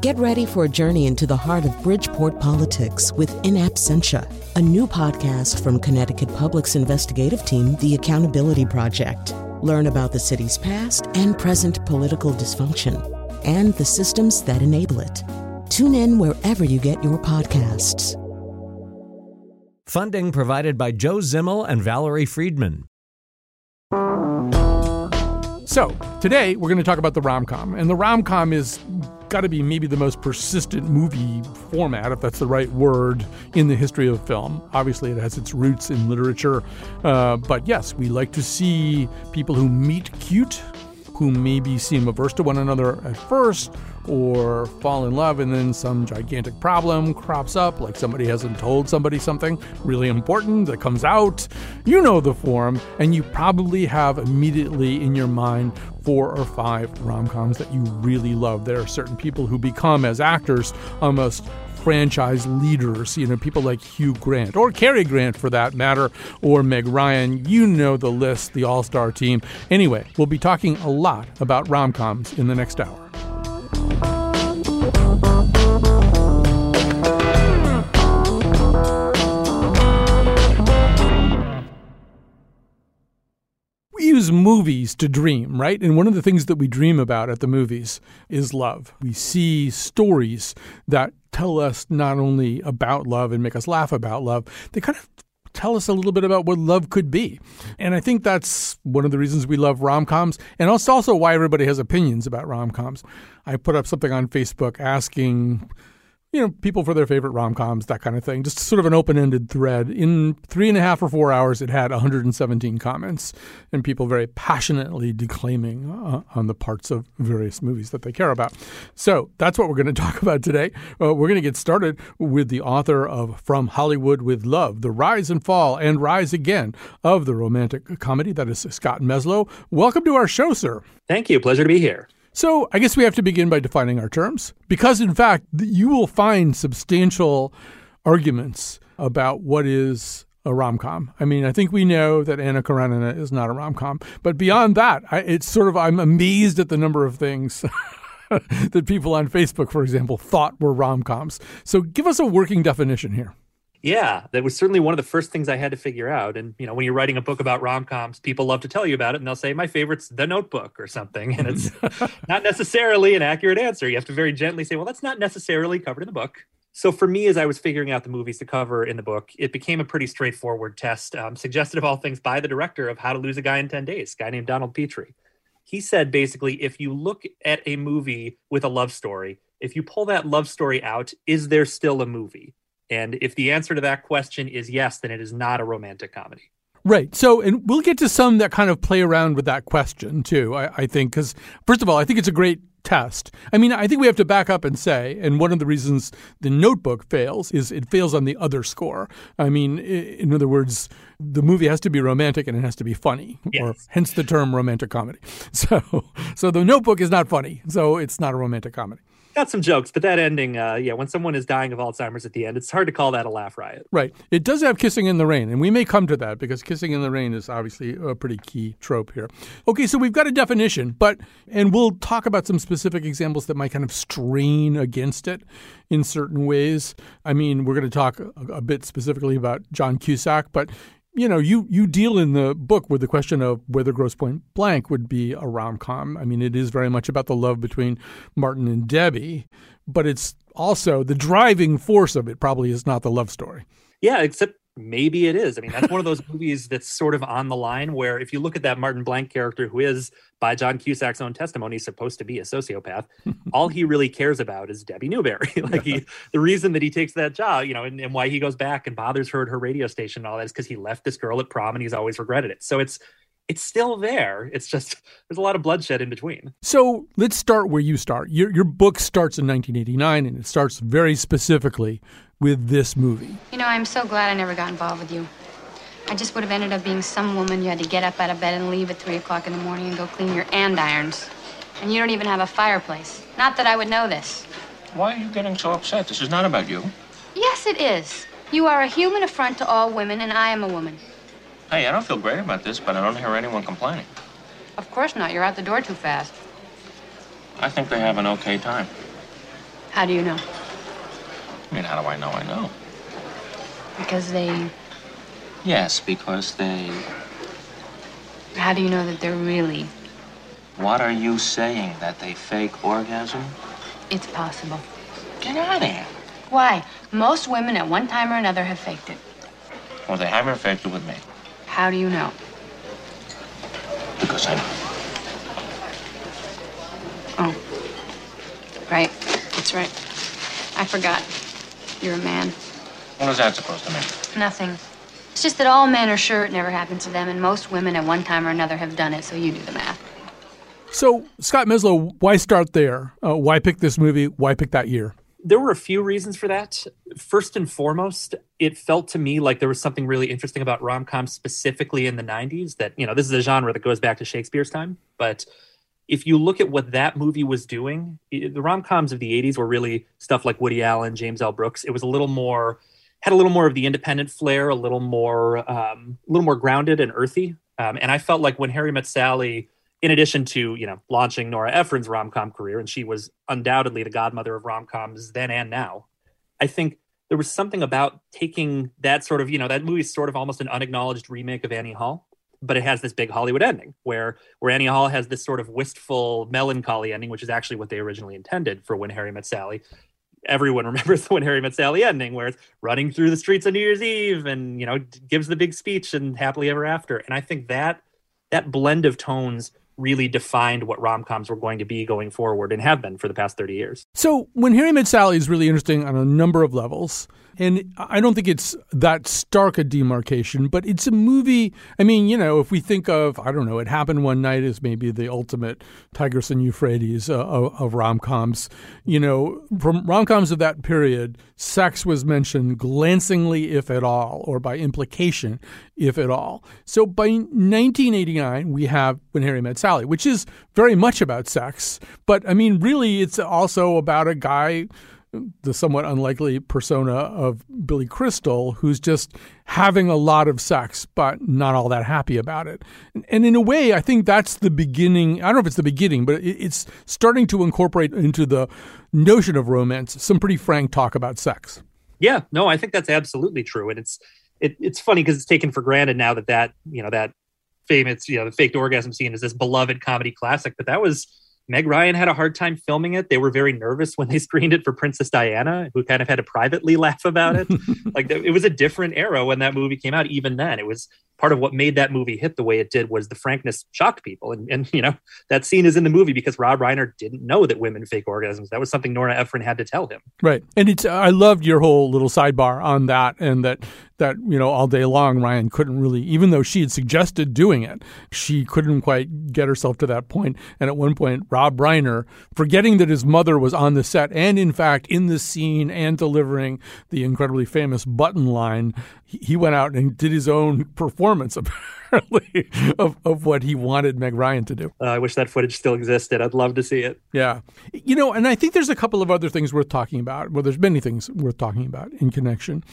Get ready for a journey into the heart of Bridgeport politics with In Absentia, a new podcast from Connecticut Public's investigative team, The Accountability Project. Learn about the city's past and present political dysfunction and the systems that enable it. Tune in wherever you get your podcasts. Funding provided by Joe Zimmel and Valerie Friedman. So, today we're going to talk about the rom com. And the rom com is got to be maybe the most persistent movie format, if that's the right word, in the history of film. Obviously, it has its roots in literature. Uh, but yes, we like to see people who meet cute, who maybe seem averse to one another at first, or fall in love, and then some gigantic problem crops up, like somebody hasn't told somebody something really important that comes out. You know the form, and you probably have immediately in your mind four or five rom coms that you really love. There are certain people who become, as actors, almost franchise leaders, you know, people like Hugh Grant or Cary Grant for that matter, or Meg Ryan. You know the list, the all star team. Anyway, we'll be talking a lot about rom coms in the next hour. Use movies to dream, right? And one of the things that we dream about at the movies is love. We see stories that tell us not only about love and make us laugh about love, they kind of tell us a little bit about what love could be. And I think that's one of the reasons we love rom coms, and it's also why everybody has opinions about rom coms. I put up something on Facebook asking you know, people for their favorite rom coms, that kind of thing. Just sort of an open ended thread. In three and a half or four hours, it had 117 comments and people very passionately declaiming uh, on the parts of various movies that they care about. So that's what we're going to talk about today. Uh, we're going to get started with the author of From Hollywood with Love, The Rise and Fall and Rise Again of the romantic comedy. That is Scott Meslow. Welcome to our show, sir. Thank you. Pleasure to be here. So I guess we have to begin by defining our terms because, in fact, you will find substantial arguments about what is a rom com. I mean, I think we know that Anna Karenina is not a rom com, but beyond that, I, it's sort of I'm amazed at the number of things. that people on Facebook, for example, thought were rom coms. So give us a working definition here. Yeah, that was certainly one of the first things I had to figure out. And you know, when you're writing a book about rom coms, people love to tell you about it, and they'll say my favorite's The Notebook or something, and it's not necessarily an accurate answer. You have to very gently say, well, that's not necessarily covered in the book. So for me, as I was figuring out the movies to cover in the book, it became a pretty straightforward test, um, suggested of all things by the director of How to Lose a Guy in Ten Days, a guy named Donald Petrie. He said basically, if you look at a movie with a love story, if you pull that love story out, is there still a movie? And if the answer to that question is yes, then it is not a romantic comedy. Right. So, and we'll get to some that kind of play around with that question too, I, I think, because first of all, I think it's a great test. I mean, I think we have to back up and say, and one of the reasons the notebook fails is it fails on the other score. I mean, in other words, the movie has to be romantic and it has to be funny, yes. or hence the term romantic comedy. So, so the notebook is not funny, so it's not a romantic comedy got some jokes, but that ending, uh, yeah, when someone is dying of Alzheimer's at the end, it's hard to call that a laugh riot. Right. It does have kissing in the rain, and we may come to that because kissing in the rain is obviously a pretty key trope here. Okay, so we've got a definition, but and we'll talk about some specific examples that might kind of strain against it in certain ways. I mean, we're going to talk a, a bit specifically about John Cusack, but you know, you you deal in the book with the question of whether Grosse Pointe Blank would be a rom com. I mean, it is very much about the love between Martin and Debbie, but it's also the driving force of it. Probably is not the love story. Yeah, except maybe it is. I mean, that's one of those movies that's sort of on the line where if you look at that Martin Blank character, who is, by John Cusack's own testimony, supposed to be a sociopath, all he really cares about is Debbie Newberry. like he, the reason that he takes that job, you know, and, and why he goes back and bothers her at her radio station and all that is because he left this girl at prom and he's always regretted it. So it's it's still there. It's just there's a lot of bloodshed in between. So let's start where you start. Your your book starts in 1989, and it starts very specifically with this movie. You know, I'm so glad I never got involved with you. I just would have ended up being some woman you had to get up out of bed and leave at three o'clock in the morning and go clean your andirons. And you don't even have a fireplace. Not that I would know this. Why are you getting so upset? This is not about you. Yes, it is. You are a human affront to all women, and I am a woman. Hey, I don't feel great about this, but I don't hear anyone complaining. Of course not. You're out the door too fast. I think they have an okay time. How do you know? I mean, how do I know I know? Because they. Yes, because they. How do you know that they're really. What are you saying? That they fake orgasm? It's possible. Get out of here. Why? Most women at one time or another have faked it. Well, they haven't faked it with me. How do you know? Because I know. Oh. Right. That's right. I forgot. You're a man. What is that supposed to mean? Nothing. It's just that all men are sure it never happens to them, and most women at one time or another have done it, so you do the math. So, Scott Meslow, why start there? Uh, why pick this movie? Why pick that year? There were a few reasons for that. First and foremost, it felt to me like there was something really interesting about rom coms specifically in the 90s that, you know, this is a genre that goes back to Shakespeare's time. But if you look at what that movie was doing, the rom coms of the 80s were really stuff like Woody Allen, James L. Brooks. It was a little more, had a little more of the independent flair, a little more, um, a little more grounded and earthy. Um, and I felt like when Harry Met Sally, in addition to you know launching Nora Ephron's rom com career, and she was undoubtedly the godmother of rom coms then and now. I think there was something about taking that sort of you know that movie's sort of almost an unacknowledged remake of Annie Hall, but it has this big Hollywood ending where where Annie Hall has this sort of wistful melancholy ending, which is actually what they originally intended for When Harry Met Sally. Everyone remembers the When Harry Met Sally ending, where it's running through the streets on New Year's Eve, and you know gives the big speech and happily ever after. And I think that that blend of tones really defined what rom coms were going to be going forward and have been for the past 30 years. So, When Harry Met Sally is really interesting on a number of levels. And I don't think it's that stark a demarcation, but it's a movie. I mean, you know, if we think of, I don't know, It Happened One Night as maybe the ultimate Tigris and Euphrates uh, of, of rom coms, you know, from rom coms of that period, sex was mentioned glancingly, if at all, or by implication, if at all. So by 1989, we have When Harry Met Sally, which is very much about sex. But I mean, really, it's also about a guy the somewhat unlikely persona of Billy Crystal, who's just having a lot of sex, but not all that happy about it. And in a way, I think that's the beginning. I don't know if it's the beginning, but it's starting to incorporate into the notion of romance some pretty frank talk about sex. Yeah, no, I think that's absolutely true. And it's, it, it's funny because it's taken for granted now that that, you know, that famous, you know, the faked orgasm scene is this beloved comedy classic, but that was, Meg Ryan had a hard time filming it. They were very nervous when they screened it for Princess Diana, who kind of had to privately laugh about it. like it was a different era when that movie came out. Even then, it was part of what made that movie hit the way it did was the frankness shocked people. And, and you know that scene is in the movie because Rob Reiner didn't know that women fake orgasms. That was something Nora Ephron had to tell him. Right, and it's I loved your whole little sidebar on that, and that that you know all day long Ryan couldn't really, even though she had suggested doing it, she couldn't quite get herself to that point. And at one point, Rob Reiner, forgetting that his mother was on the set and in fact in the scene and delivering the incredibly famous button line, he went out and did his own performance apparently of, of what he wanted Meg Ryan to do. Uh, I wish that footage still existed. I'd love to see it. Yeah. You know, and I think there's a couple of other things worth talking about. Well, there's many things worth talking about in connection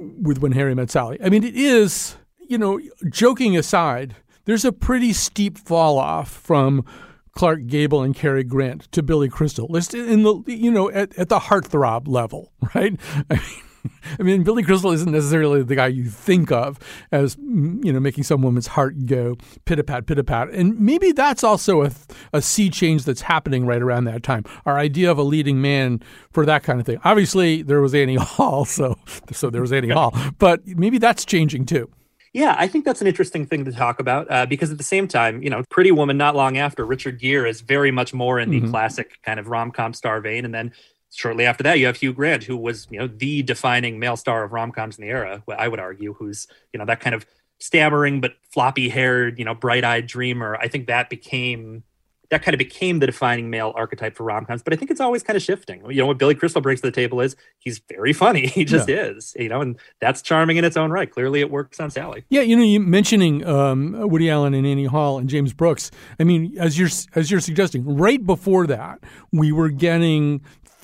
with When Harry Met Sally. I mean, it is, you know, joking aside, there's a pretty steep fall off from Clark Gable and Cary Grant to Billy Crystal. In the, you know, at, at the heartthrob level, right? I mean, I mean, Billy Crystal isn't necessarily the guy you think of as mm, you know making some woman's heart go pit a pat, pit a pat, and maybe that's also a, a sea change that's happening right around that time. Our idea of a leading man for that kind of thing. Obviously, there was Annie Hall, so so there was Annie Hall, but maybe that's changing too. Yeah, I think that's an interesting thing to talk about uh, because at the same time, you know, Pretty Woman not long after, Richard Gere is very much more in the mm-hmm. classic kind of rom com star vein. And then shortly after that, you have Hugh Grant, who was, you know, the defining male star of rom coms in the era, I would argue, who's, you know, that kind of stammering but floppy haired, you know, bright eyed dreamer. I think that became that kind of became the defining male archetype for rom coms. But I think it's always kind of shifting. You know, what Billy Crystal brings to the table is he's very funny. He just yeah. is, you know, and that's charming in its own right. Clearly, it works on Sally. Yeah, you know, you mentioning um, Woody Allen and Annie Hall and James Brooks. I mean, as you're as you're suggesting, right before that, we were getting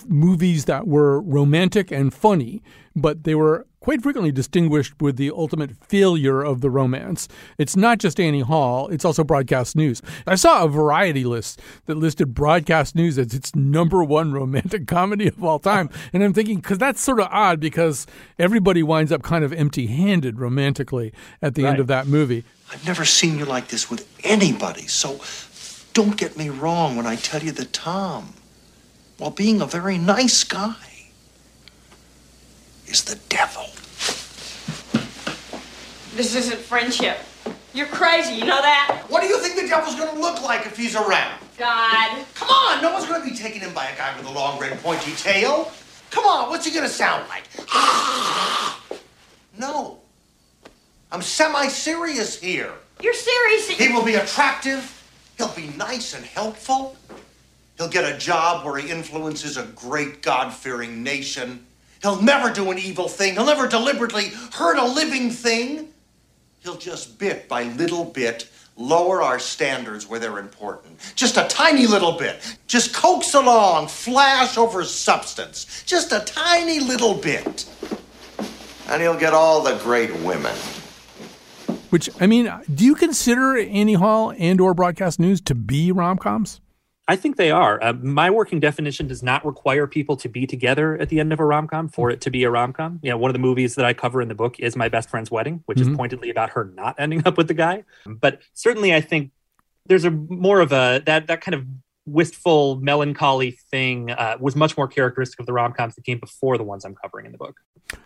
movies that were romantic and funny, but they were quite frequently distinguished with the ultimate failure of the romance. It's not just Annie Hall, it's also broadcast news. I saw a variety list that listed broadcast news as its number one romantic comedy of all time. And I'm thinking, because that's sort of odd because everybody winds up kind of empty handed romantically at the right. end of that movie. I've never seen you like this with anybody, so don't get me wrong when I tell you that Tom, while being a very nice guy, is the devil. This isn't friendship. You're crazy, you know that? What do you think the devil's gonna look like if he's around? God. Come on, no one's gonna be taken in by a guy with a long, red, pointy tail. Come on, what's he gonna sound like? no. I'm semi-serious here. You're serious? He will be attractive. He'll be nice and helpful. He'll get a job where he influences a great God-fearing nation. He'll never do an evil thing. He'll never deliberately hurt a living thing. He'll just bit by little bit lower our standards where they're important. Just a tiny little bit. Just coax along, flash over substance. Just a tiny little bit. And he'll get all the great women. Which I mean, do you consider Annie Hall and or broadcast news to be rom-coms? I think they are. Uh, my working definition does not require people to be together at the end of a rom com for it to be a rom com. You know, one of the movies that I cover in the book is My Best Friend's Wedding, which mm-hmm. is pointedly about her not ending up with the guy. But certainly, I think there's a more of a that that kind of wistful, melancholy thing uh, was much more characteristic of the rom coms that came before the ones I'm covering in the book.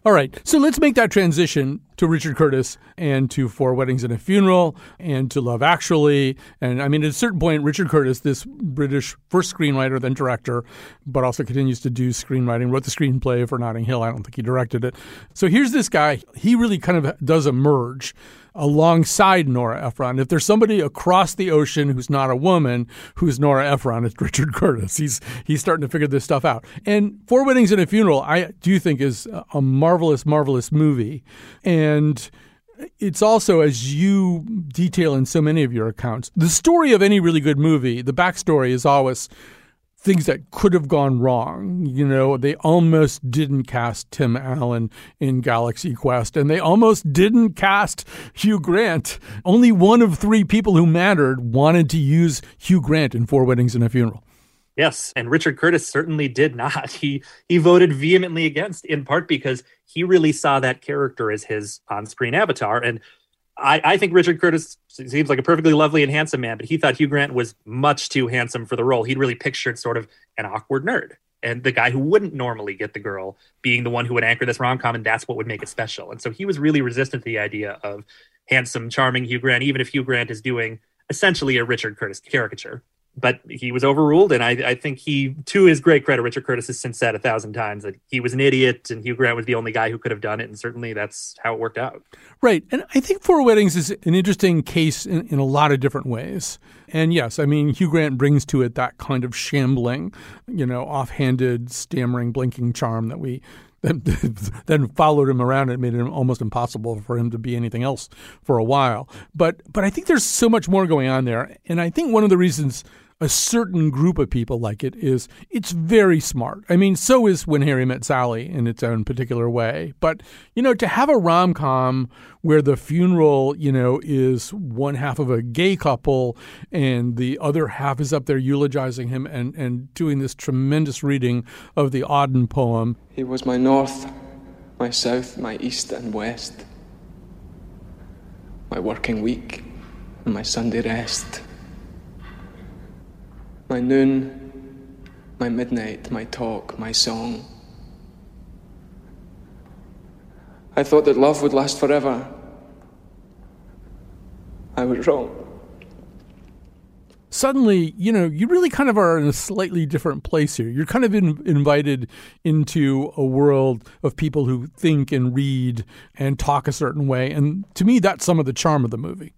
All right, so let's make that transition to Richard Curtis and to Four Weddings and a Funeral and to Love Actually. And I mean, at a certain point, Richard Curtis, this British first screenwriter, then director, but also continues to do screenwriting, wrote the screenplay for Notting Hill. I don't think he directed it. So here's this guy. He really kind of does emerge alongside Nora Ephron. If there's somebody across the ocean who's not a woman, who's Nora Ephron, it's Richard Curtis. He's he's starting to figure this stuff out. And Four Weddings and a Funeral, I do think is a marvelous, marvelous movie. And it's also, as you detail in so many of your accounts, the story of any really good movie, the backstory is always things that could have gone wrong. You know, they almost didn't cast Tim Allen in Galaxy Quest, and they almost didn't cast Hugh Grant. Only one of three people who mattered wanted to use Hugh Grant in Four Weddings and a Funeral. Yes, and Richard Curtis certainly did not. He he voted vehemently against, in part because he really saw that character as his on-screen avatar, and I, I, think Richard Curtis seems like a perfectly lovely and handsome man, but he thought Hugh Grant was much too handsome for the role. He'd really pictured sort of an awkward nerd and the guy who wouldn't normally get the girl being the one who would anchor this rom com, and that's what would make it special. And so he was really resistant to the idea of handsome, charming Hugh Grant, even if Hugh Grant is doing essentially a Richard Curtis caricature but he was overruled. And I, I, think he, to his great credit, Richard Curtis has since said a thousand times that he was an idiot and Hugh Grant was the only guy who could have done it. And certainly that's how it worked out. Right. And I think Four Weddings is an interesting case in, in a lot of different ways. And yes, I mean, Hugh Grant brings to it that kind of shambling, you know, offhanded, stammering, blinking charm that we then followed him around and made it almost impossible for him to be anything else for a while. But but I think there's so much more going on there, and I think one of the reasons a certain group of people like it is it's very smart. I mean, so is When Harry Met Sally in its own particular way. But, you know, to have a rom com where the funeral, you know, is one half of a gay couple and the other half is up there eulogizing him and, and doing this tremendous reading of the Auden poem. He was my north, my south, my east and west, my working week and my Sunday rest my noon, my midnight, my talk, my song. I thought that love would last forever. I was wrong. Suddenly, you know, you really kind of are in a slightly different place here. You're kind of in, invited into a world of people who think and read and talk a certain way. And to me, that's some of the charm of the movie.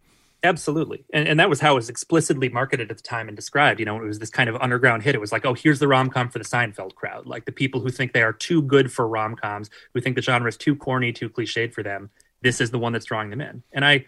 Absolutely. And, and that was how it was explicitly marketed at the time and described. You know, it was this kind of underground hit. It was like, oh, here's the rom com for the Seinfeld crowd. Like the people who think they are too good for rom coms, who think the genre is too corny, too cliched for them. This is the one that's drawing them in. And I,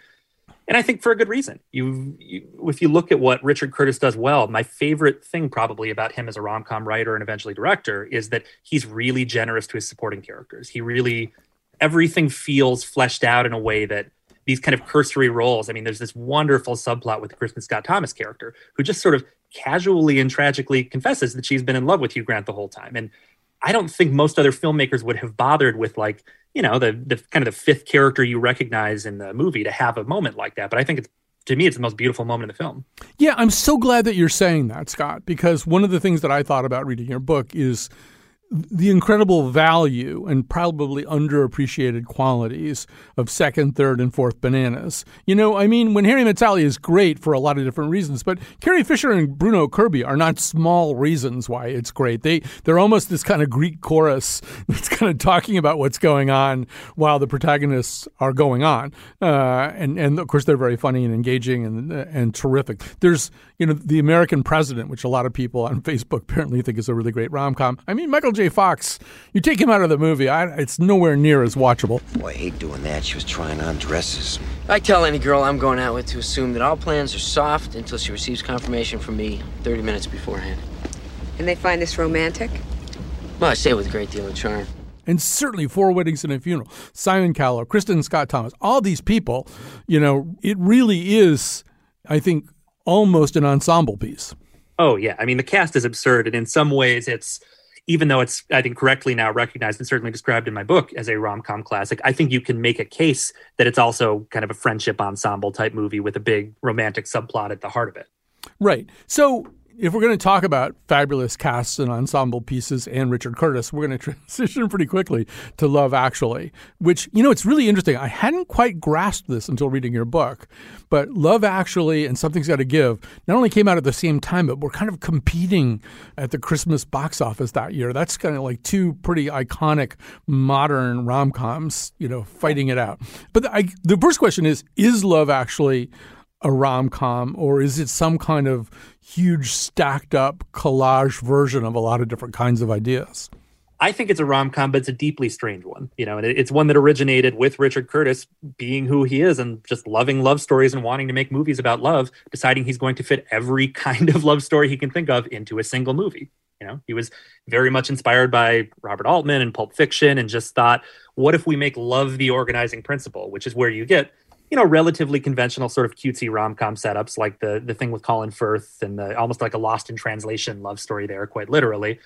and I think for a good reason. You, you, if you look at what Richard Curtis does well, my favorite thing probably about him as a rom com writer and eventually director is that he's really generous to his supporting characters. He really everything feels fleshed out in a way that these kind of cursory roles. I mean, there's this wonderful subplot with the Kristin Scott Thomas character who just sort of casually and tragically confesses that she's been in love with Hugh Grant the whole time. And I don't think most other filmmakers would have bothered with like, you know, the the kind of the fifth character you recognize in the movie to have a moment like that. But I think it's to me it's the most beautiful moment in the film. Yeah, I'm so glad that you're saying that, Scott, because one of the things that I thought about reading your book is the incredible value and probably underappreciated qualities of second, third, and fourth bananas. You know, I mean, when Harry Met Sally is great for a lot of different reasons, but Carrie Fisher and Bruno Kirby are not small reasons why it's great. They they're almost this kind of Greek chorus that's kind of talking about what's going on while the protagonists are going on, uh, and and of course they're very funny and engaging and and terrific. There's you know the American President, which a lot of people on Facebook apparently think is a really great rom com. I mean, Michael J. Fox, you take him out of the movie, I, it's nowhere near as watchable. Boy, I hate doing that. She was trying on dresses. I tell any girl I'm going out with to assume that all plans are soft until she receives confirmation from me 30 minutes beforehand. And they find this romantic? Well, I say it with a great deal of charm. And certainly Four Weddings and a Funeral, Simon Callow, Kristin Scott Thomas, all these people, you know, it really is, I think, almost an ensemble piece. Oh, yeah. I mean, the cast is absurd. And in some ways, it's even though it's I think correctly now recognized and certainly described in my book as a rom com classic, I think you can make a case that it's also kind of a friendship ensemble type movie with a big romantic subplot at the heart of it. Right. So if we're going to talk about fabulous casts and ensemble pieces and Richard Curtis, we're going to transition pretty quickly to Love Actually, which, you know, it's really interesting. I hadn't quite grasped this until reading your book, but Love Actually and Something's Got to Give not only came out at the same time, but were kind of competing at the Christmas box office that year. That's kind of like two pretty iconic modern rom coms, you know, fighting it out. But I, the first question is Is Love Actually a rom com or is it some kind of huge stacked up collage version of a lot of different kinds of ideas? I think it's a rom com, but it's a deeply strange one, you know, and it's one that originated with Richard Curtis being who he is and just loving love stories and wanting to make movies about love, deciding he's going to fit every kind of love story he can think of into a single movie. You know, he was very much inspired by Robert Altman and Pulp Fiction and just thought, what if we make love the organizing principle, which is where you get you know, relatively conventional sort of cutesy rom com setups, like the the thing with Colin Firth and the almost like a lost in translation love story there, quite literally.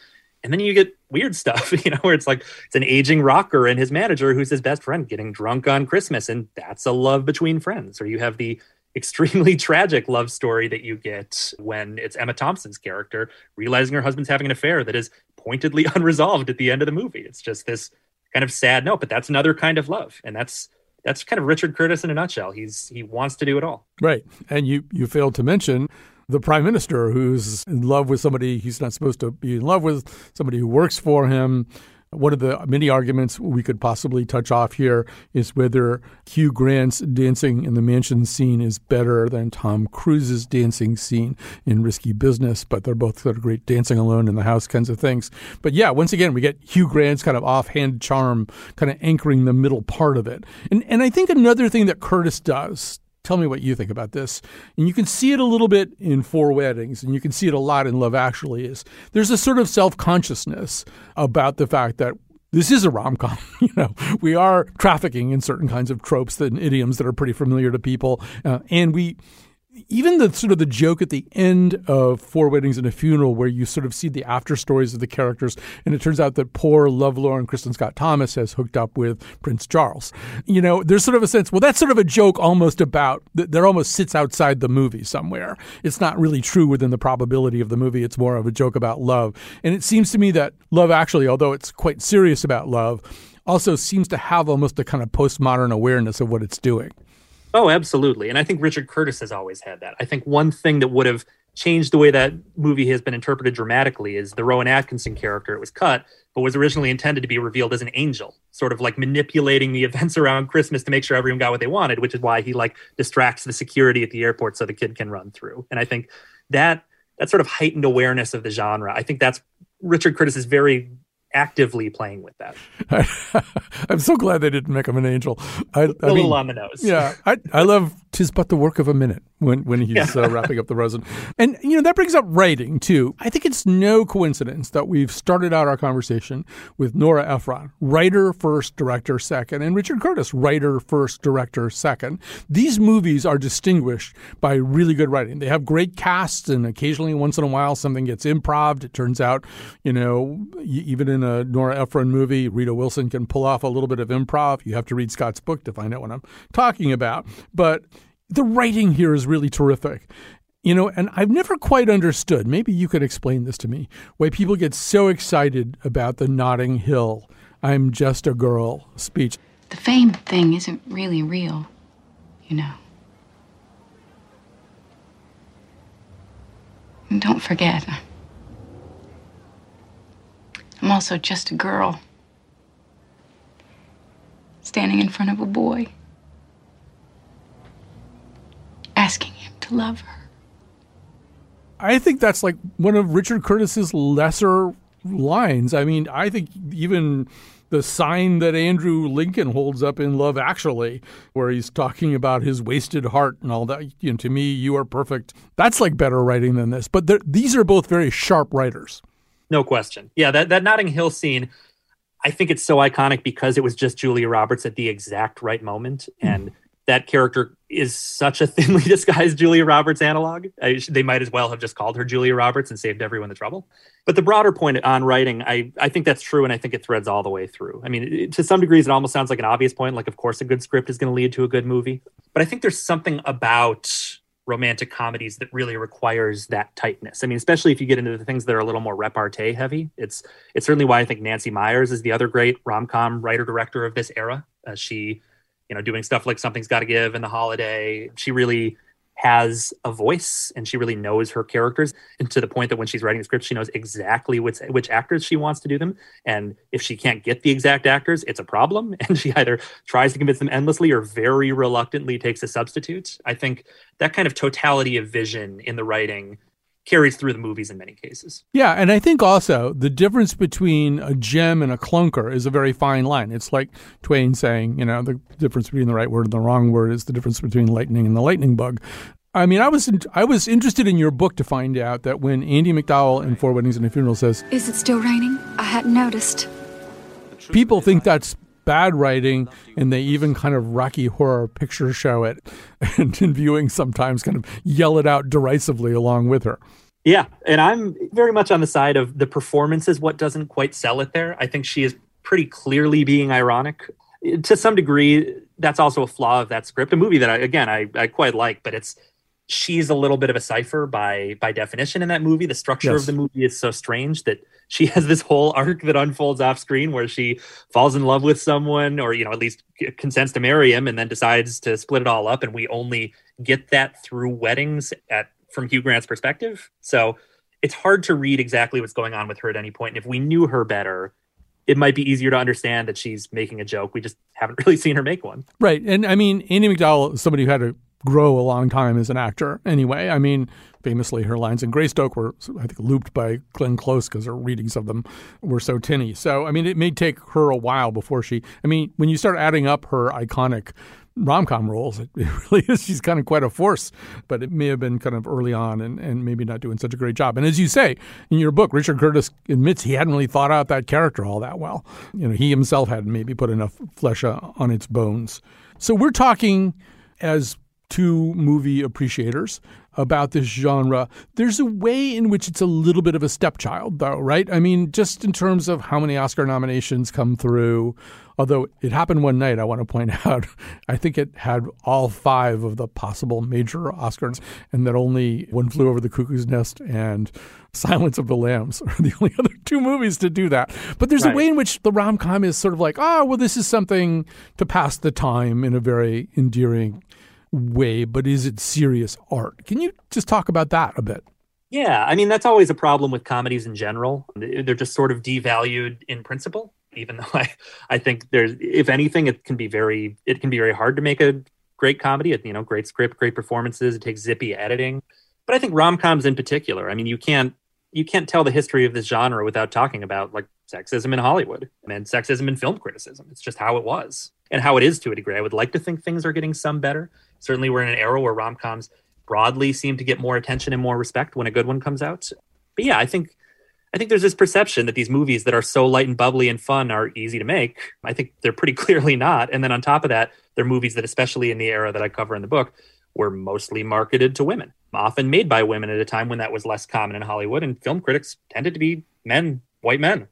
And then you get weird stuff, you know, where it's like it's an aging rocker and his manager who's his best friend getting drunk on Christmas, and that's a love between friends. Or you have the extremely tragic love story that you get when it's Emma Thompson's character realizing her husband's having an affair that is pointedly unresolved at the end of the movie. It's just this kind of sad note, but that's another kind of love. And that's that's kind of Richard Curtis in a nutshell. He's he wants to do it all. Right. And you you failed to mention the prime minister who's in love with somebody he's not supposed to be in love with, somebody who works for him, one of the many arguments we could possibly touch off here is whether Hugh Grant's dancing in the mansion scene is better than Tom Cruise's dancing scene in Risky Business, but they're both sort of great dancing alone in the house kinds of things. But yeah, once again, we get Hugh Grant's kind of offhand charm kind of anchoring the middle part of it. And, and I think another thing that Curtis does Tell me what you think about this. And you can see it a little bit in Four Weddings, and you can see it a lot in Love Actually. Is there's a sort of self consciousness about the fact that this is a rom com. you know, we are trafficking in certain kinds of tropes and idioms that are pretty familiar to people, uh, and we even the sort of the joke at the end of Four Weddings and a Funeral, where you sort of see the after stories of the characters, and it turns out that poor lovelorn Kristin Scott Thomas has hooked up with Prince Charles. You know, there's sort of a sense, well, that's sort of a joke almost about that almost sits outside the movie somewhere. It's not really true within the probability of the movie. It's more of a joke about love. And it seems to me that love actually, although it's quite serious about love, also seems to have almost a kind of postmodern awareness of what it's doing. Oh, absolutely. And I think Richard Curtis has always had that. I think one thing that would have changed the way that movie has been interpreted dramatically is the Rowan Atkinson character. It was cut, but was originally intended to be revealed as an angel, sort of like manipulating the events around Christmas to make sure everyone got what they wanted, which is why he like distracts the security at the airport so the kid can run through. And I think that that sort of heightened awareness of the genre, I think that's Richard Curtis is very actively playing with that. I'm so glad they didn't make him an angel. I, a I little mean, on the nose. Yeah, I, I love tis but the work of a minute when when he's Yeah. uh, wrapping up the resin. And you know that brings up writing too. I think it's no coincidence that we've started out our conversation with Nora Ephron, writer first, director second, and Richard Curtis, writer first, director second. These movies are distinguished by really good writing. They have great casts, and occasionally, once in a while, something gets improv. It turns out, you know, even in a Nora Ephron movie, Rita Wilson can pull off a little bit of improv. You have to read Scott's book to find out what I'm talking about. But the writing here is really terrific. You know, and I've never quite understood, maybe you could explain this to me, why people get so excited about the Notting Hill, I'm just a girl speech. The fame thing isn't really real, you know. And don't forget, I'm also just a girl standing in front of a boy, asking him to love her. I think that's like one of Richard Curtis's lesser lines. I mean, I think even the sign that Andrew Lincoln holds up in Love Actually, where he's talking about his wasted heart and all that, you know, to me, you are perfect. That's like better writing than this. But these are both very sharp writers. No question. Yeah, that, that Notting Hill scene, I think it's so iconic because it was just Julia Roberts at the exact right moment. And mm-hmm. That character is such a thinly disguised Julia Roberts analog. I, they might as well have just called her Julia Roberts and saved everyone the trouble. But the broader point on writing, I, I think that's true. And I think it threads all the way through. I mean, it- to some degrees, it almost sounds like an obvious point. Like, of course, a good script is going to lead to a good movie. But I think there's something about romantic comedies that really requires that tightness. I mean, especially if you get into the things that are a little more repartee heavy. It's it's certainly why I think Nancy Meyers is the other great rom-com writer director of this era. Uh, she, you know, doing stuff like Something's Got to Give and The Holiday. She really has a voice and she really knows her characters and to the point that when she's writing the script she knows exactly which which actors she wants to do them. And if she can't get the exact actors it's a problem. And she either tries to convince them endlessly or very reluctantly takes a substitute. I think that kind of totality of vision in the writing carries through the movies in many cases Yeah, and I think also the difference between a gem and a clunker is a very fine line. It's like Twain saying, you know, the difference between the right word and the wrong word is the difference between lightning and the lightning bug. I mean, I was in, I was interested in your book to find out that when Andie MacDowell in Four Weddings and a Funeral says Is it still raining? I hadn't noticed. people think that's bad writing and they even kind of Rocky Horror Picture Show it and in viewing sometimes kind of yell it out derisively along with her. Yeah, and I'm very much on the side of the performance is what doesn't quite sell it there. I think she is pretty clearly being ironic. To some degree, that's also a flaw of that script. A movie that I again I, I quite like, but it's she's a little bit of a cipher by by definition in that movie. The structure Yes. of the movie is so strange that she has this whole arc that unfolds off screen where she falls in love with someone or you know at least consents to marry him and then decides to split it all up and we only get that through weddings at from Hugh Grant's perspective. So it's hard to read exactly what's going on with her at any point. And if we knew her better, it might be easier to understand that she's making a joke. We just haven't really seen her make one. Right. And I mean, Andie MacDowell is somebody who had to grow a long time as an actor anyway. I mean, famously, her lines in Greystoke were, I think, looped by Glenn Close because her readings of them were so tinny. So, I mean, it may take her a while before she, I mean, when you start adding up her iconic rom com roles, it, really is. She's kind of quite a force, but it may have been kind of early on and, and maybe not doing such a great job. And as you say in your book, Richard Curtis admits he hadn't really thought out that character all that well. You know, he himself hadn't maybe put enough flesh uh, on its bones. So we're talking as two movie appreciators about this genre. There's a way in which it's a little bit of a stepchild, though, right? I mean, just in terms of how many Oscar nominations come through. Although it happened one night, I want to point out, I think it had all five of the possible major Oscars, and that only One Flew Over the Cuckoo's Nest and Silence of the Lambs are the only other two movies to do that. But there's a way in which the rom com is sort of like, oh, well, this is something to pass the time in a very endearing way, but is it serious art? Can you just talk about that a bit? Yeah, I mean that's always a problem with comedies in general. They're just sort of devalued in principle. Even though I, I think there's, if anything, it can be very, it can be very hard to make a great comedy. You know, great script, great performances. It takes zippy editing. But I think rom coms in particular. I mean, you can't you can't tell the history of this genre without talking about like sexism in Hollywood and sexism in film criticism. It's just how it was and how it is to a degree. I would like to think things are getting some better. Certainly, we're in an era where rom coms broadly seem to get more attention and more respect when a good one comes out. But yeah, I think I think there's this perception that these movies that are so light and bubbly and fun are easy to make. I think they're pretty clearly not. And then on top of that, they're movies that, especially in the era that I cover in the book, were mostly marketed to women, often made by women at a time when that was less common in Hollywood. And film critics tended to be men, white men.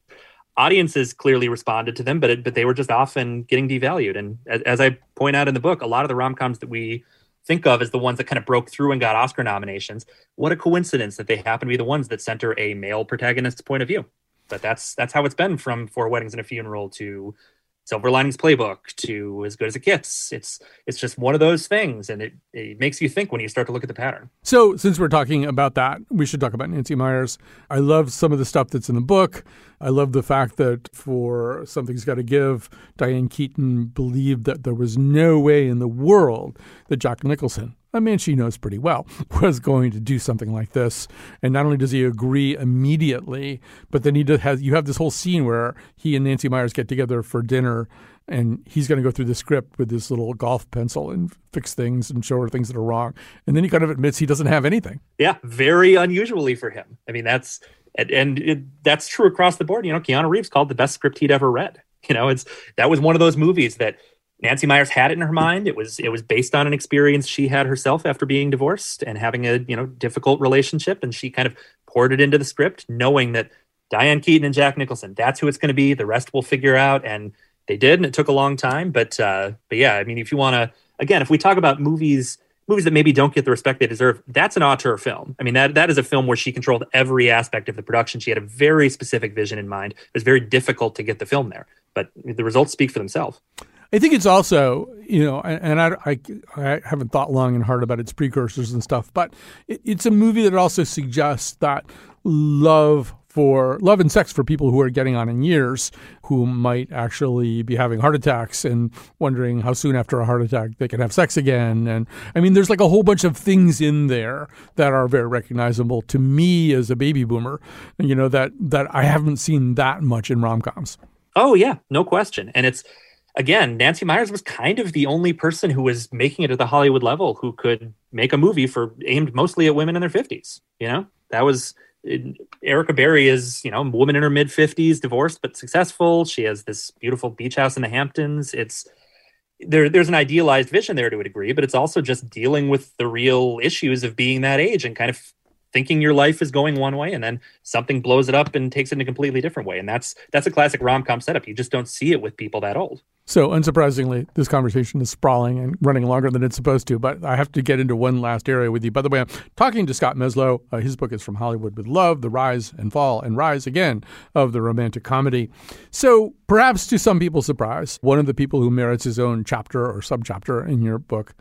Audiences clearly responded to them, but it, but they were just often getting devalued. And as, as I point out in the book, a lot of the rom coms that we think of as the ones that kind of broke through and got Oscar nominations. What a coincidence that they happen to be the ones that center a male protagonist's point of view. But that's that's how it's been from Four Weddings and a Funeral to Silver Linings Playbook to As Good as It Gets. It's it's just one of those things, and it, it makes you think when you start to look at the pattern. So, since we're talking about that, we should talk about Nancy Meyers. I love some of the stuff that's in the book. I love the fact that for Something's Got to Give, Diane Keaton believed that there was no way in the world that Jack Nicholson a man she knows pretty well, was going to do something like this. And not only does he agree immediately, but then he has you have this whole scene where he and Nancy Meyers get together for dinner and he's going to go through the script with this little golf pencil and fix things and show her things that are wrong. And then he kind of admits he doesn't have anything. Yeah, very unusually for him. I mean, that's and it, that's true across the board. You know, Keanu Reeves called the best script he'd ever read. You know, it's that was one of those movies that Nancy Meyers had it in her mind. It was it was based on an experience she had herself after being divorced and having a you know difficult relationship, and she kind of poured it into the script, knowing that Diane Keaton and Jack Nicholson, that's who it's going to be. The rest we'll figure out, and they did, and it took a long time, but uh, but yeah, I mean, if you want to, again, if we talk about movies movies that maybe don't get the respect they deserve, that's an auteur film. I mean, that that is a film where she controlled every aspect of the production. She had a very specific vision in mind. It was very difficult to get the film there, but the results speak for themselves. I think it's also, you know, and I, I, I, haven't thought long and hard about its precursors and stuff, but it, it's a movie that also suggests that love for love and sex for people who are getting on in years who might actually be having heart attacks and wondering how soon after a heart attack they can have sex again. And i mean there's like a whole bunch of things in there that are very recognizable to me as a baby boomer you know that that i haven't seen that much in rom-coms. Oh yeah. No question. And it's again, Nancy Meyers was kind of the only person who was making it at the Hollywood level who could make a movie for aimed mostly at women in their 50s. You know, that was uh, Erica Barry is, you know, a woman in her mid 50s, divorced but successful. She has this beautiful beach house in the Hamptons. It's there there's an idealized vision there to a degree, but it's also just dealing with the real issues of being that age and kind of thinking your life is going one way and then something blows it up and takes it in a completely different way and that's that's a classic rom-com setup you just don't see it with people that old so unsurprisingly this conversation is sprawling and running longer than it's supposed to but i have to get into one last area with you by the way i'm talking to scott meslow uh, his book is from hollywood with love the rise and fall and rise again of the romantic comedy so perhaps to some people's surprise one of the people who merits his own chapter or subchapter in your book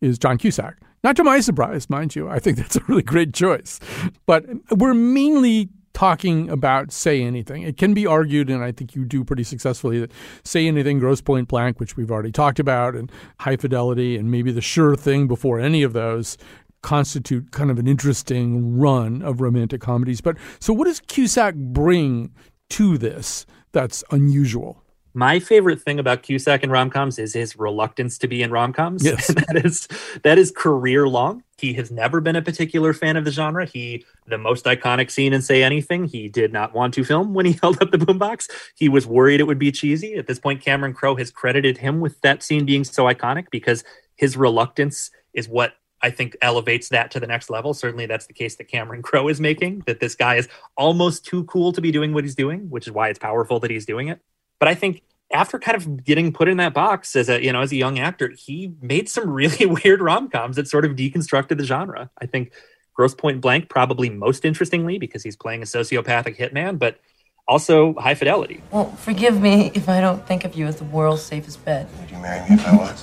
is john cusack not to my surprise, mind you. I think that's a really great choice. But we're mainly talking about Say Anything. It can be argued, and I think you do pretty successfully, that Say Anything, Grosse Pointe Blank, which we've already talked about, and High Fidelity, and maybe The Sure Thing before any of those constitute kind of an interesting run of romantic comedies. But so what does Cusack bring to this that's unusual? My favorite thing about Cusack in rom-coms is his reluctance to be in rom-coms. Yes. that is that is career long. He has never been a particular fan of the genre. He the most iconic scene in Say Anything, he did not want to film when he held up the boombox. He was worried it would be cheesy. At this point, Cameron Crowe has credited him with that scene being so iconic because his reluctance is what I think elevates that to the next level. Certainly, that's the case that Cameron Crowe is making. That this guy is almost too cool to be doing what he's doing, which is why it's powerful that he's doing it. But I think after kind of getting put in that box as a you know as a young actor, he made some really weird rom coms that sort of deconstructed the genre. I think Grosse Pointe Blank probably most interestingly because he's playing a sociopathic hitman, but also High Fidelity. Well, forgive me if I don't think of you as the world's safest bet. Would you marry me if I was?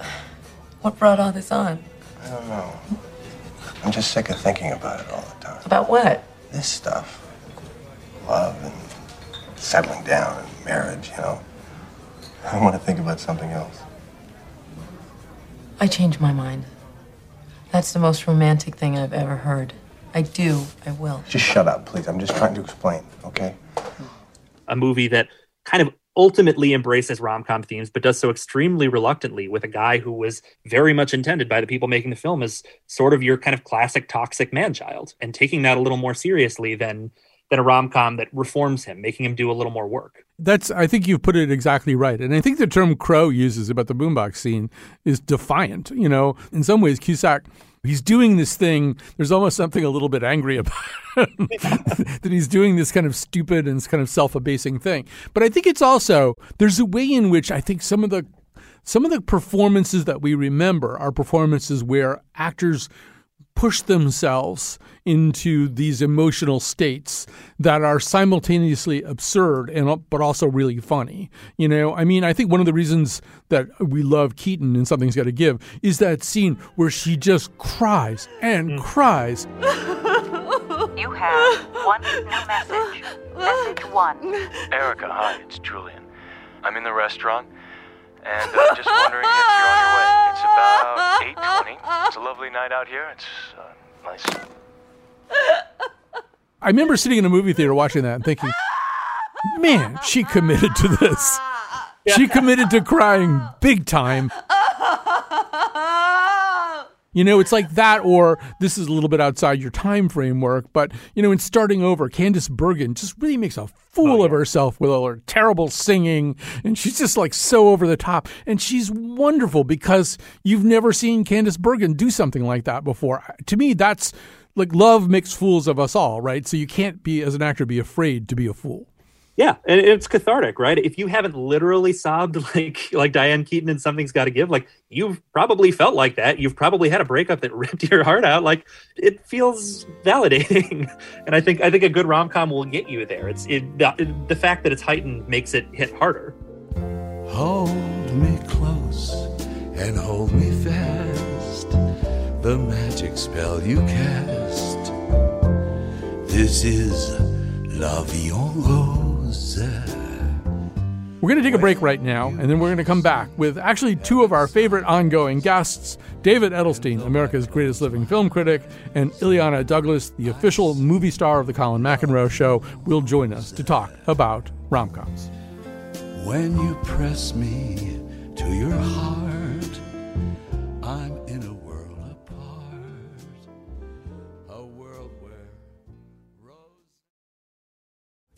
What brought all this on? I don't know. I'm just sick of thinking about it all the time. About what? This stuff. Love and settling down and marriage, you know. I want to think about something else. I changed my mind. That's the most romantic thing I've ever heard. I do. I will. Just shut up, please. I'm just trying to explain, okay? A movie that kind of ultimately embraces rom-com themes but does so extremely reluctantly with a guy who was very much intended by the people making the film as sort of your kind of classic toxic man-child and taking that a little more seriously than than a rom-com that reforms him making him do a little more work That's I think you've put it exactly right. And I think the term Crowe uses about the boombox scene is defiant. You know, in some ways Cusack he's doing this thing. There's almost something a little bit angry about that he's doing this kind of stupid and kind of self-abasing thing. But I think it's also there's a way in which I think some of the some of the performances that we remember are performances where actors push themselves into these emotional states that are simultaneously absurd and but also really funny. You know, I mean, I think one of the reasons that we love Keaton and Something's Got to Give is that scene where she just cries and cries. You have one new message. Message one. Erica, hi, it's Julian. I'm in the restaurant, and uh, just wondering lovely night out here. It's uh, nice. I remember sitting in a movie theater watching that and thinking, man, she committed to this. She committed to crying big time. You know, it's like that, or this is a little bit outside your time framework, but you know, in starting over, Candice Bergen just really makes a fool oh, of herself with all her terrible singing, and she's just like so over the top. And she's wonderful because you've never seen Candice Bergen do something like that before. To me, that's like love makes fools of us all, right? So you can't be, as an actor, be afraid to be a fool. Yeah, and it's cathartic, right? If you haven't literally sobbed like like Diane Keaton and Something's Got to Give, like you've probably felt like that. You've probably had a breakup that ripped your heart out. Like it feels validating, and I think I think a good rom com will get you there. It's it the, the fact that it's heightened makes it hit harder. Hold me close and hold me fast. The magic spell you cast. This is Vie en Rose. We're going to take a break right now, and then we're going to come back with actually two of our favorite ongoing guests David Edelstein, America's greatest living film critic, and Illeana Douglas, the official movie star of The Colin McEnroe Show, will join us to talk about rom coms. When you press me to your heart, I'm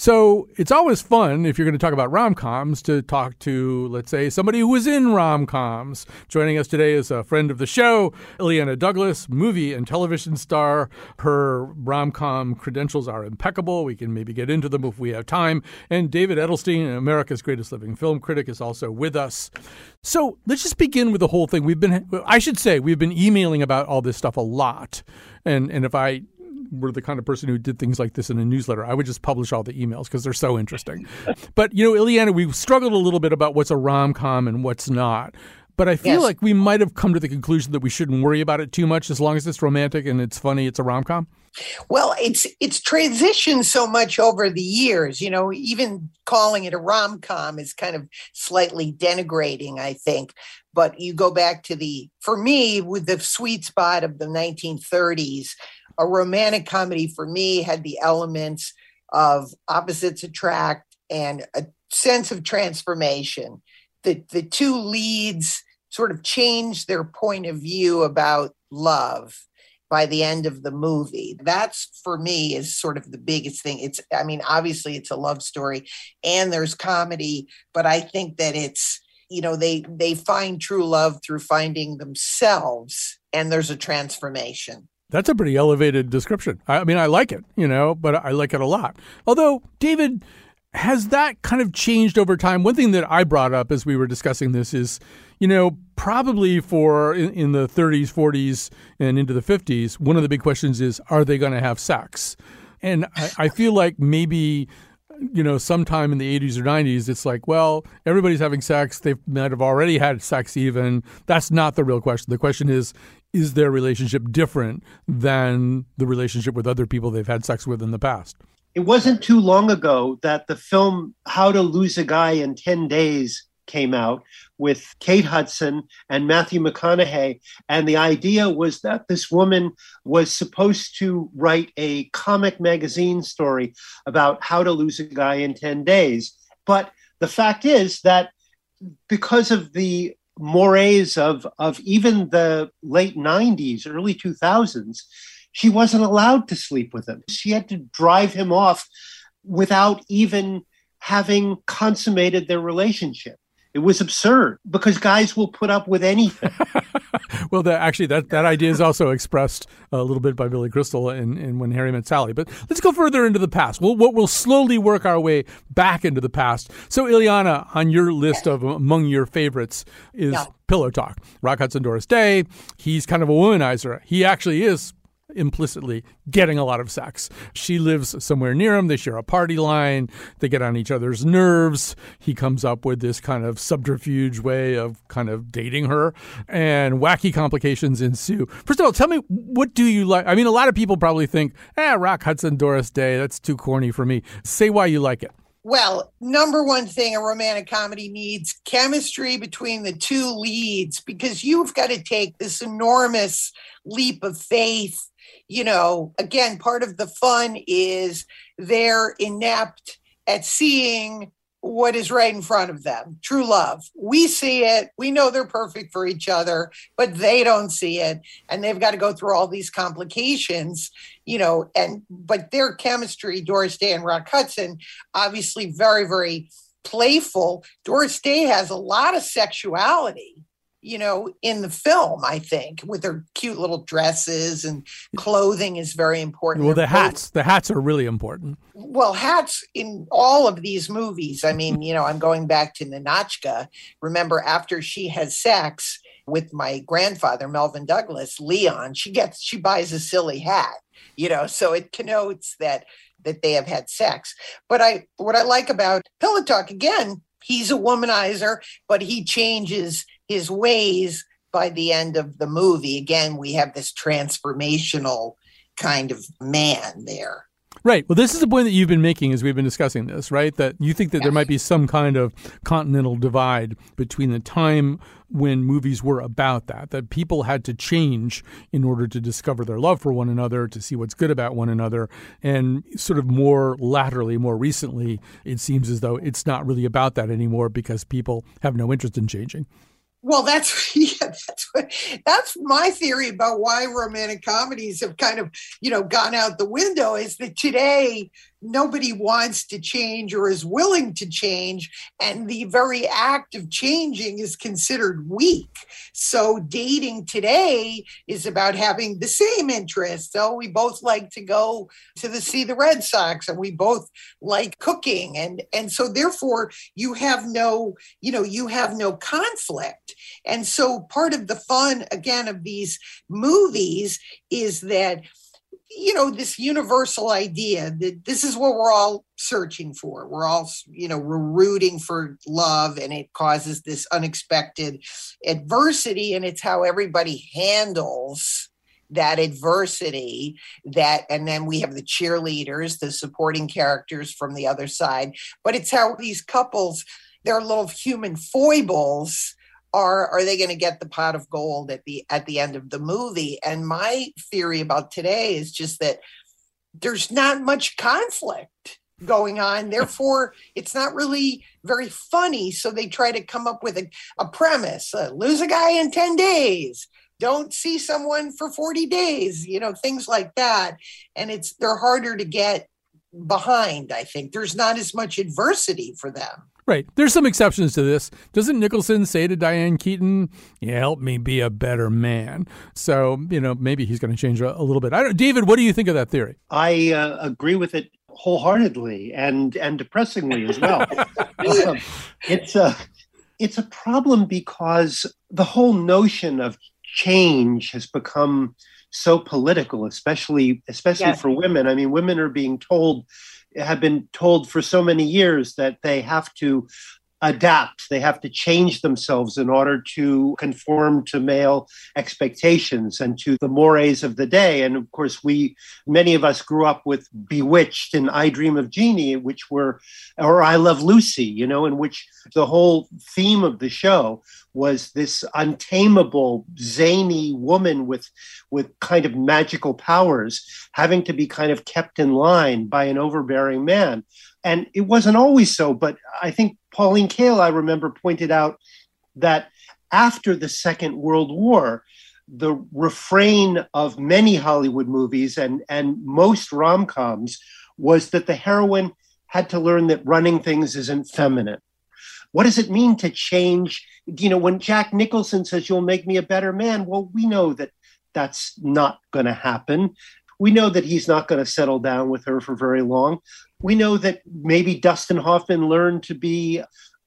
So it's always fun if you're going to talk about rom coms to talk to, let's say, somebody who was in rom coms. Joining us today is a friend of the show, Illeana Douglas, movie and television star. Her rom com credentials are impeccable. We can maybe get into them if we have time. And David Edelstein, America's greatest living film critic, is also with us. So let's just begin with the whole thing. We've been, I should say, we've been emailing about all this stuff a lot. And, and if I were the kind of person who did things like this in a newsletter, I would just publish all the emails because they're so interesting. but you know, Illeana, we struggled a little bit about what's a rom com and what's not. But I feel Yes. like we might have come to the conclusion that we shouldn't worry about it too much as long as it's romantic and it's funny. It's a rom com. Well, it's it's transitioned so much over the years. You know, even calling it a rom com is kind of slightly denigrating, I think. But you go back to the, for me, with the sweet spot of the 1930s, a romantic comedy for me had the elements of opposites attract and a sense of transformation. The the two leads sort of change their point of view about love by the end of the movie. That's for me is sort of the biggest thing. It's I mean obviously it's a love story and there's comedy, but I think that it's you know they they find true love through finding themselves and there's a transformation. That's a pretty elevated description. I mean, I like it, you know, but I like it a lot. Although, David, has that kind of changed over time? One thing that I brought up as we were discussing this is, you know, probably for in, in the 30s, 40s, and into the 50s, one of the big questions is, are they going to have sex? And I, I feel like maybe you know, sometime in the 80s or 90s, it's like, well, everybody's having sex. They might have already had sex, even. That's not the real question. The question is, is their relationship different than the relationship with other people they've had sex with in the past? It wasn't too long ago that the film How to Lose a Guy in 10 Days came out with Kate Hudson and Matthew McConaughey. And the idea was that this woman was supposed to write a comic magazine story about how to lose a guy in 10 days. But the fact is that because of the mores of, of even the late 90s, early 2000s, she wasn't allowed to sleep with him. She had to drive him off without even having consummated their relationship. It was absurd because guys will put up with anything. well, that, actually, that, that idea is also expressed a little bit by Billy Crystal in, in When Harry Met Sally. But let's go further into the past. We'll, we'll slowly work our way back into the past. So, Illeana, on your list of among your favorites is yeah. Pillow Talk. Rock Hudson, Doris Day. He's kind of a womanizer. He actually is implicitly getting a lot of sex. She lives somewhere near him. They share a party line. They get on each other's nerves. He comes up with this kind of subterfuge way of kind of dating her, and wacky complications ensue. First of all, tell me, what do you like? I mean, a lot of people probably think, eh, Rock Hudson, Doris Day, that's too corny for me. Say why you like it. Well, number one thing a romantic comedy needs chemistry between the two leads because you've got to take this enormous leap of faith you know, again, part of the fun is they're inept at seeing what is right in front of them true love. We see it, we know they're perfect for each other, but they don't see it. And they've got to go through all these complications, you know, and but their chemistry, Doris Day and Rock Hudson, obviously very, very playful. Doris Day has a lot of sexuality you know, in the film, I think, with their cute little dresses and clothing is very important. Well, the hats, the hats are really important. Well, hats in all of these movies. I mean, you know, I'm going back to Ninotchka. Remember, after she has sex with my grandfather, Melvyn Douglas, Leon, she gets, she buys a silly hat, you know, so it connotes that that they have had sex. But I, what I like about Pillow Talk again, he's a womanizer, but he changes his ways by the end of the movie. Again, we have this transformational kind of man there. Right. Well, this is the point that you've been making as we've been discussing this, right? That you think that yes. there might be some kind of continental divide between the time when movies were about that, that people had to change in order to discover their love for one another, to see what's good about one another. And sort of more laterally, more recently, it seems as though it's not really about that anymore because people have no interest in changing. Well, that's yeah, that's what, that's my theory about why romantic comedies have kind of you know gone out the window. Is that today nobody wants to change or is willing to change and the very act of changing is considered weak. So dating today is about having the same interests. So we both like to go to the see the red sox and we both like cooking and and so therefore you have no you know you have no conflict. And so part of the fun again of these movies is that you know this universal idea that this is what we're all searching for. We're all you know we're rooting for love and it causes this unexpected adversity and it's how everybody handles that adversity that and then we have the cheerleaders the supporting characters from the other side but it's how these couples their little human foibles are are they going to get the pot of gold at the at the end of the movie and my theory about today is just that there's not much conflict going on. Therefore, it's not really very funny. So they try to come up with a, a premise uh, lose a guy in 10 days. Don't see someone for 40 days, you know, things like that. And it's they're harder to get behind, I think. There's not as much adversity for them. Right. There's some exceptions to this. Doesn't Nicholson say to Diane Keaton, "Yeah, help me be a better man"? So you know maybe he's going to change a, a, little bit. I don't, David, what do you think of that theory? I uh, agree with it wholeheartedly and and depressingly as well. um, it's a it's a problem because the whole notion of change has become so political, especially especially yes. for women. I mean, women are being told have been told for so many years that they have to adapt. They have to change themselves in order to conform to male expectations and to the mores of the day. And of course, we, many of us grew up with Bewitched and I Dream of Jeannie, which were, or I Love Lucy, you know, in which the whole theme of the show was this untamable, zany woman with, with kind of magical powers having to be kind of kept in line by an overbearing man. And it wasn't always so, but I think Pauline Kael, I remember, pointed out that after the Second World War, the refrain of many Hollywood movies and, and most rom coms was that the heroine had to learn that running things isn't feminine. What does it mean to change? You know, when Jack Nicholson says, You'll make me a better man, well, we know that that's not going to happen. We know that he's not going to settle down with her for very long. We know that maybe Dustin Hoffman learned to be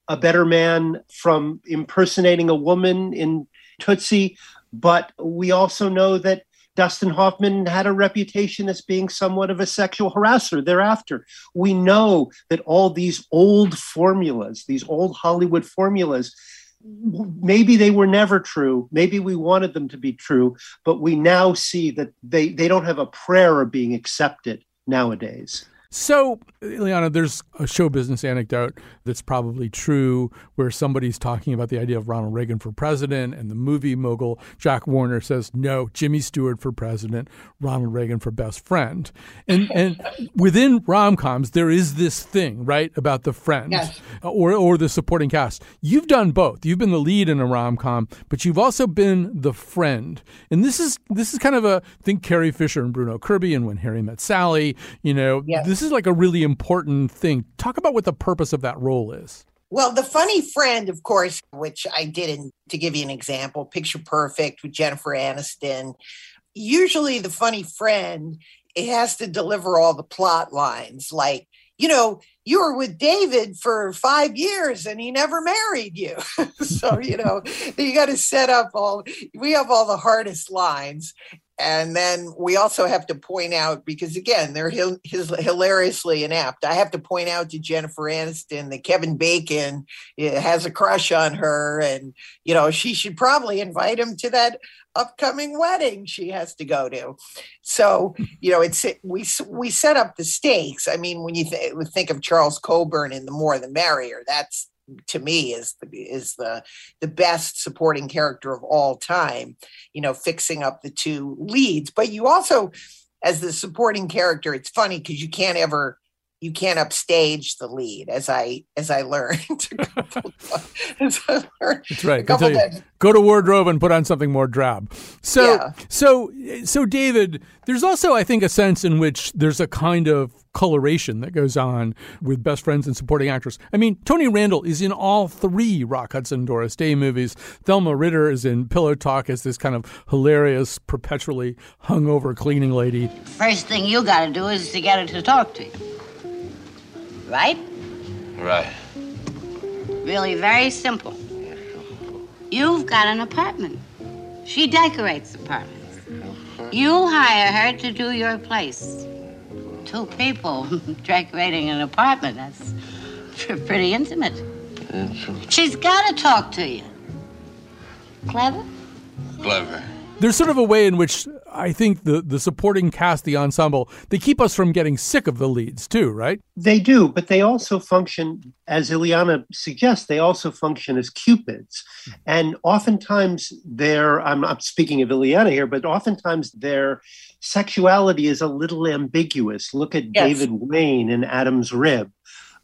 a better man from impersonating a woman in Tootsie, but we also know that Dustin Hoffman had a reputation as being somewhat of a sexual harasser thereafter. We know that all these old formulas, these old Hollywood formulas, maybe they were never true. Maybe we wanted them to be true, but we now see that they, they don't have a prayer of being accepted nowadays. So, Liana, there's a show business anecdote that's probably true where somebody's talking about the idea of Ronald Reagan for president, and the movie mogul Jack Warner says, no, Jimmy Stewart for president, Ronald Reagan for best friend. And, and within rom coms, there is this thing, right, about the friend yes. or, or the supporting cast. You've done both. You've been the lead in a rom com, but you've also been the friend. And this is this is kind of a think Carrie Fisher and Bruno Kirby and When Harry Met Sally. You know, yes. this is like a really important thing. Talk about what the purpose of that role is. Well, the funny friend, of course, which I did in, to give you an example, Picture Perfect with Jennifer Aniston. Usually, the funny friend it has to deliver all the plot lines, like you know, you were with David for five years and he never married you. so, you know, you got to set up all, we have all the hardest lines. And then we also have to point out, because again, they're hilariously inept. I have to point out to Jennifer Aniston that Kevin Bacon eh, has a crush on her. And, you know, she should probably invite him to that upcoming wedding she has to go to. So, you know, it's we we set up the stakes. I mean, when you th- think of Charles Coburn in The More the Merrier, that's to me is the is the the best supporting character of all time. You know, fixing up the two leads, but you also as the supporting character, it's funny because you can't ever you can't upstage the lead as i as i learned as I learned that's right you, go to wardrobe and put on something more drab so yeah. so so david there's also i think a sense in which there's a kind of coloration that goes on with best friends and supporting actors. I mean, Tony Randall is in all three Rock Hudson Doris Day movies. Thelma Ritter is in Pillow Talk as this kind of hilarious, perpetually hungover cleaning lady. First thing you got to do is to get her to talk to you right? Right. Really very simple. You've got an apartment. She decorates apartments. You hire her to do your place. Two people decorating an apartment, that's pretty intimate. She's got to talk to you. Clever? Clever. There's sort of a way in which I think the the supporting cast, the ensemble, they keep us from getting sick of the leads too, right? They do, but they also function, as Illeana suggests, they also function as cupids. And oftentimes their, I'm not speaking of Illeana here, but oftentimes their sexuality is a little ambiguous. Look at Yes. David Wayne in Adam's Rib.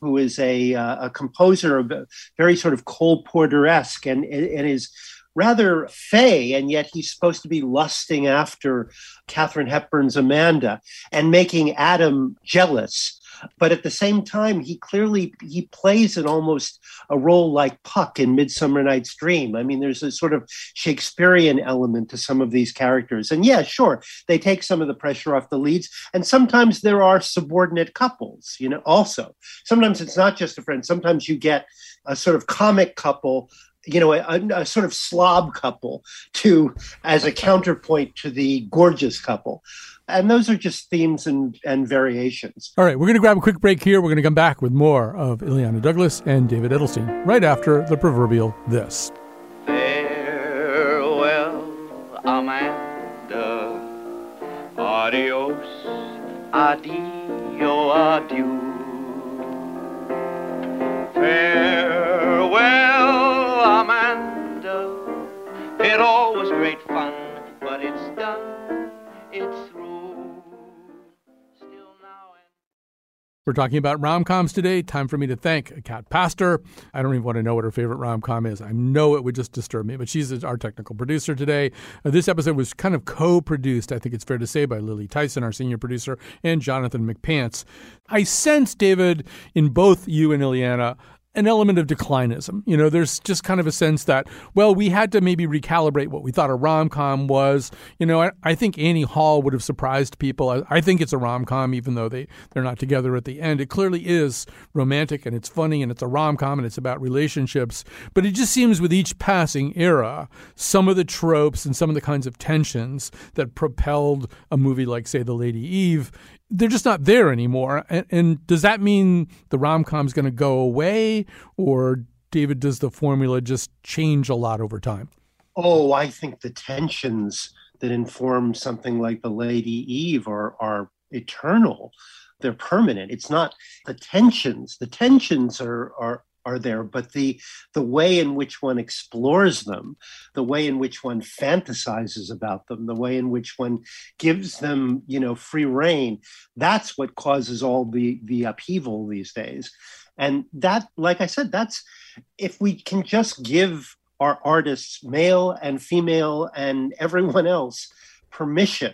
Who is a, uh, a composer of a very sort of Cole Porter esque and, and is rather fey, and yet he's supposed to be lusting after Katharine Hepburn's Amanda and making Adam jealous. But at the same time, he clearly he plays an almost a role like Puck in Midsummer Night's Dream. I mean, there's a sort of Shakespearean element to some of these characters. And yeah, sure, they take some of the pressure off the leads. And sometimes there are subordinate couples, you know, also. Sometimes it's not just a friend. Sometimes you get a sort of comic couple you know, a, a sort of slob couple to as a counterpoint to the gorgeous couple. And those are just themes and, and variations. All right, we're going to grab a quick break here. We're going to come back with more of Illeana Douglas and David Edelstein right after the proverbial this. Farewell, Amanda. Adios, adio, adieu. We're talking about rom coms today. Time for me to thank Kat Pastor. I don't even want to know what her favorite rom com is. I know it would just disturb me, but she's our technical producer today. Uh, this episode was kind of co produced, I think it's fair to say, by Lily Tyson, our senior producer, and Jonathan McPants. I sense, David, in both you and Illeana, an element of declinism. You know, there's just kind of a sense that, well, we had to maybe recalibrate what we thought a rom com was. You know, I, I, think Annie Hall would have surprised people. I, I think it's a rom com, even though they, they're not together at the end. It clearly is romantic and it's funny and it's a rom com and it's about relationships. But it just seems with each passing era, some of the tropes and some of the kinds of tensions that propelled a movie like, say, The Lady Eve they're just not there anymore. And, and does that mean the rom com's going to go away, or David, does the formula just change a lot over time? Oh, I think the tensions that inform something like The Lady Eve are are eternal. They're permanent. It's not the tensions. The tensions are are are there, but the the way in which one explores them, the way in which one fantasizes about them, the way in which one gives them, you know, free reign, that's what causes all the the upheaval these days. And that, like I said, that's if we can just give our artists, male and female and everyone else, permission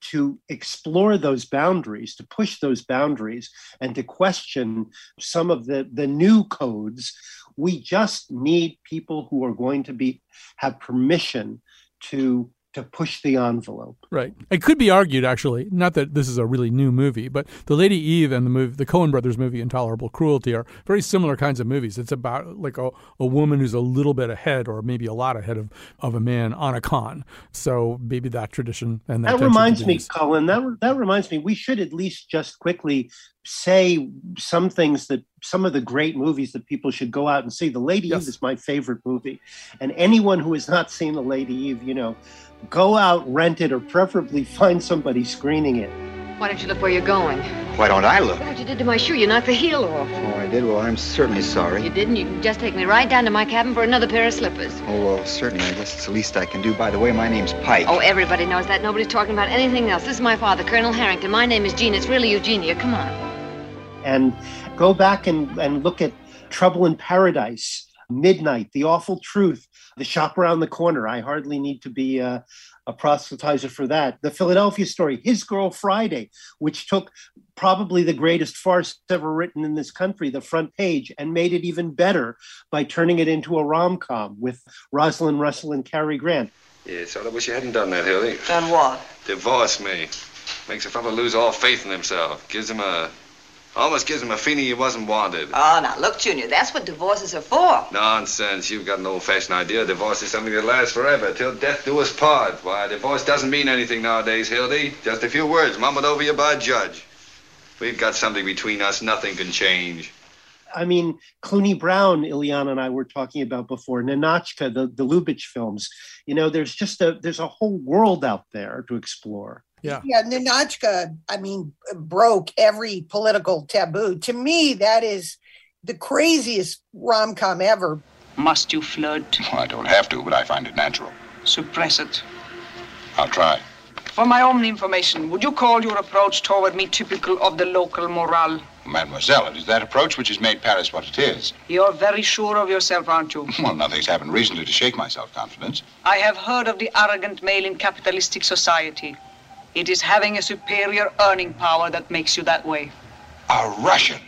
to explore those boundaries, to push those boundaries, and to question some of the, the new codes. We just need people who are going to be have permission to to push the envelope. Right. It could be argued, actually, not that this is a really new movie, but The Lady Eve and the movie, the Coen Brothers movie Intolerable Cruelty are very similar kinds of movies. It's about like a, a woman who's a little bit ahead, or maybe a lot ahead of, of a man on a con. So maybe that tradition and that, that reminds me, Colin. That that reminds me. We should at least just quickly say some things that some of the great movies that people should go out and see. The Lady yes. Eve is my favorite movie, and anyone who has not seen The Lady Eve, you know, go out, rent it, or preferably find somebody screening it. Why don't you look where you're going? Why don't I look? Look what you did to my shoe. You knocked the heel off. Oh, I did? Well, I'm certainly sorry. You didn't? You can just take me right down to my cabin for another pair of slippers. Oh, well, certainly. I guess it's the least I can do. By the way, my name's Pike. Oh, everybody knows that. Nobody's talking about anything else. This is my father, Colonel Harrington. My name is Jean. It's really Eugenia. Come on. And go back and, and look at Trouble in Paradise, Midnight, The Awful Truth, The Shop Around the Corner. I hardly need to be uh, a proselytizer for that. The Philadelphia Story, His Girl Friday, which took probably the greatest farce ever written in this country, the front page, and made it even better by turning it into a rom com with Rosalind Russell and Cary Grant. Yes, I wish you hadn't done that, Hildy. Done what? Divorce me. Makes a fellow lose all faith in himself. Gives him a. Almost gives him a feeling he wasn't wanted. Oh, now look, Junior, that's what divorces are for. Nonsense. You've got an old-fashioned idea. Divorce is something that lasts forever, till death do us part. Why, divorce doesn't mean anything nowadays, Hildy. Just a few words mumbled over you by a judge. We've got something between us nothing can change. I mean, Cluny Brown, Illeana and I were talking about before, Ninotchka, the, the Lubitsch films. You know, there's just a there's a whole world out there to explore. Yeah. Yeah, Ninotchka, I mean, broke every political taboo. To me, that is the craziest rom com ever. Must you flirt? Well, I don't have to, but I find it natural. Suppress it. I'll try. For my own information, would you call your approach toward me typical of the local morale? Mademoiselle, it is that approach which has made Paris what it is. You're very sure of yourself, aren't you? Well, nothing's happened recently to shake my self-confidence. I have heard of the arrogant male in capitalistic society. It is having a superior earning power that makes you that way. A Russian.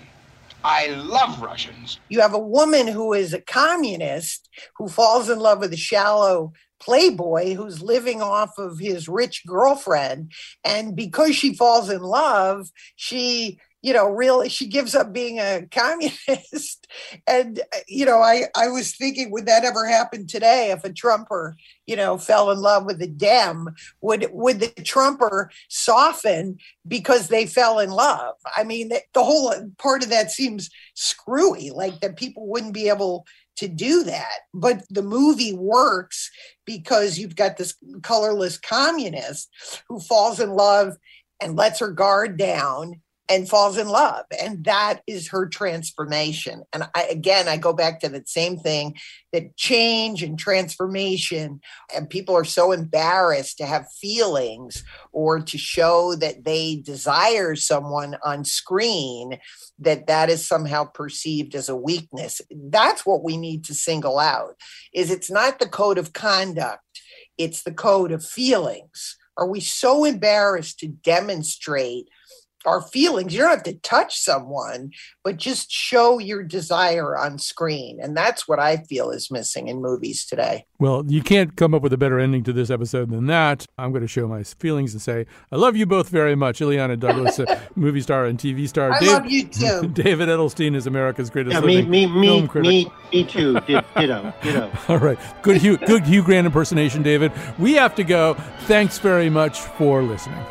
I love Russians. You have a woman who is a communist who falls in love with a shallow playboy who's living off of his rich girlfriend. And because she falls in love, she you know really she gives up being a communist. And uh, you know i i was thinking would that ever happen today if a trumper you know fell in love with a dem? Would would the trumper soften because they fell in love? I mean the, the whole uh, part of that seems screwy like that people wouldn't be able to do that. But the movie works because you've got this colorless communist who falls in love and lets her guard down and falls in love and that is her transformation. And I, again i go back to that same thing that change and transformation and people are so embarrassed to have feelings or to show that they desire someone on screen that that is somehow perceived as a weakness. That's what we need to single out is it's not the code of conduct it's the code of feelings. Are we so embarrassed to demonstrate our feelings. You don't have to touch someone, but just show your desire on screen. And that's what I feel is missing in movies today. Well, you can't come up with a better ending to this episode than that. I'm going to show my feelings and say, I love you both very much. Illeana Douglas, a movie star and TV star. I Dave- love you too. David Edelstein is America's greatest Yeah, me, living me, me, film critic. me, me too. Di- Ditto, ditto. All right. Good Hugh, good Hugh Grant impersonation, David. We have to go. Thanks very much for listening.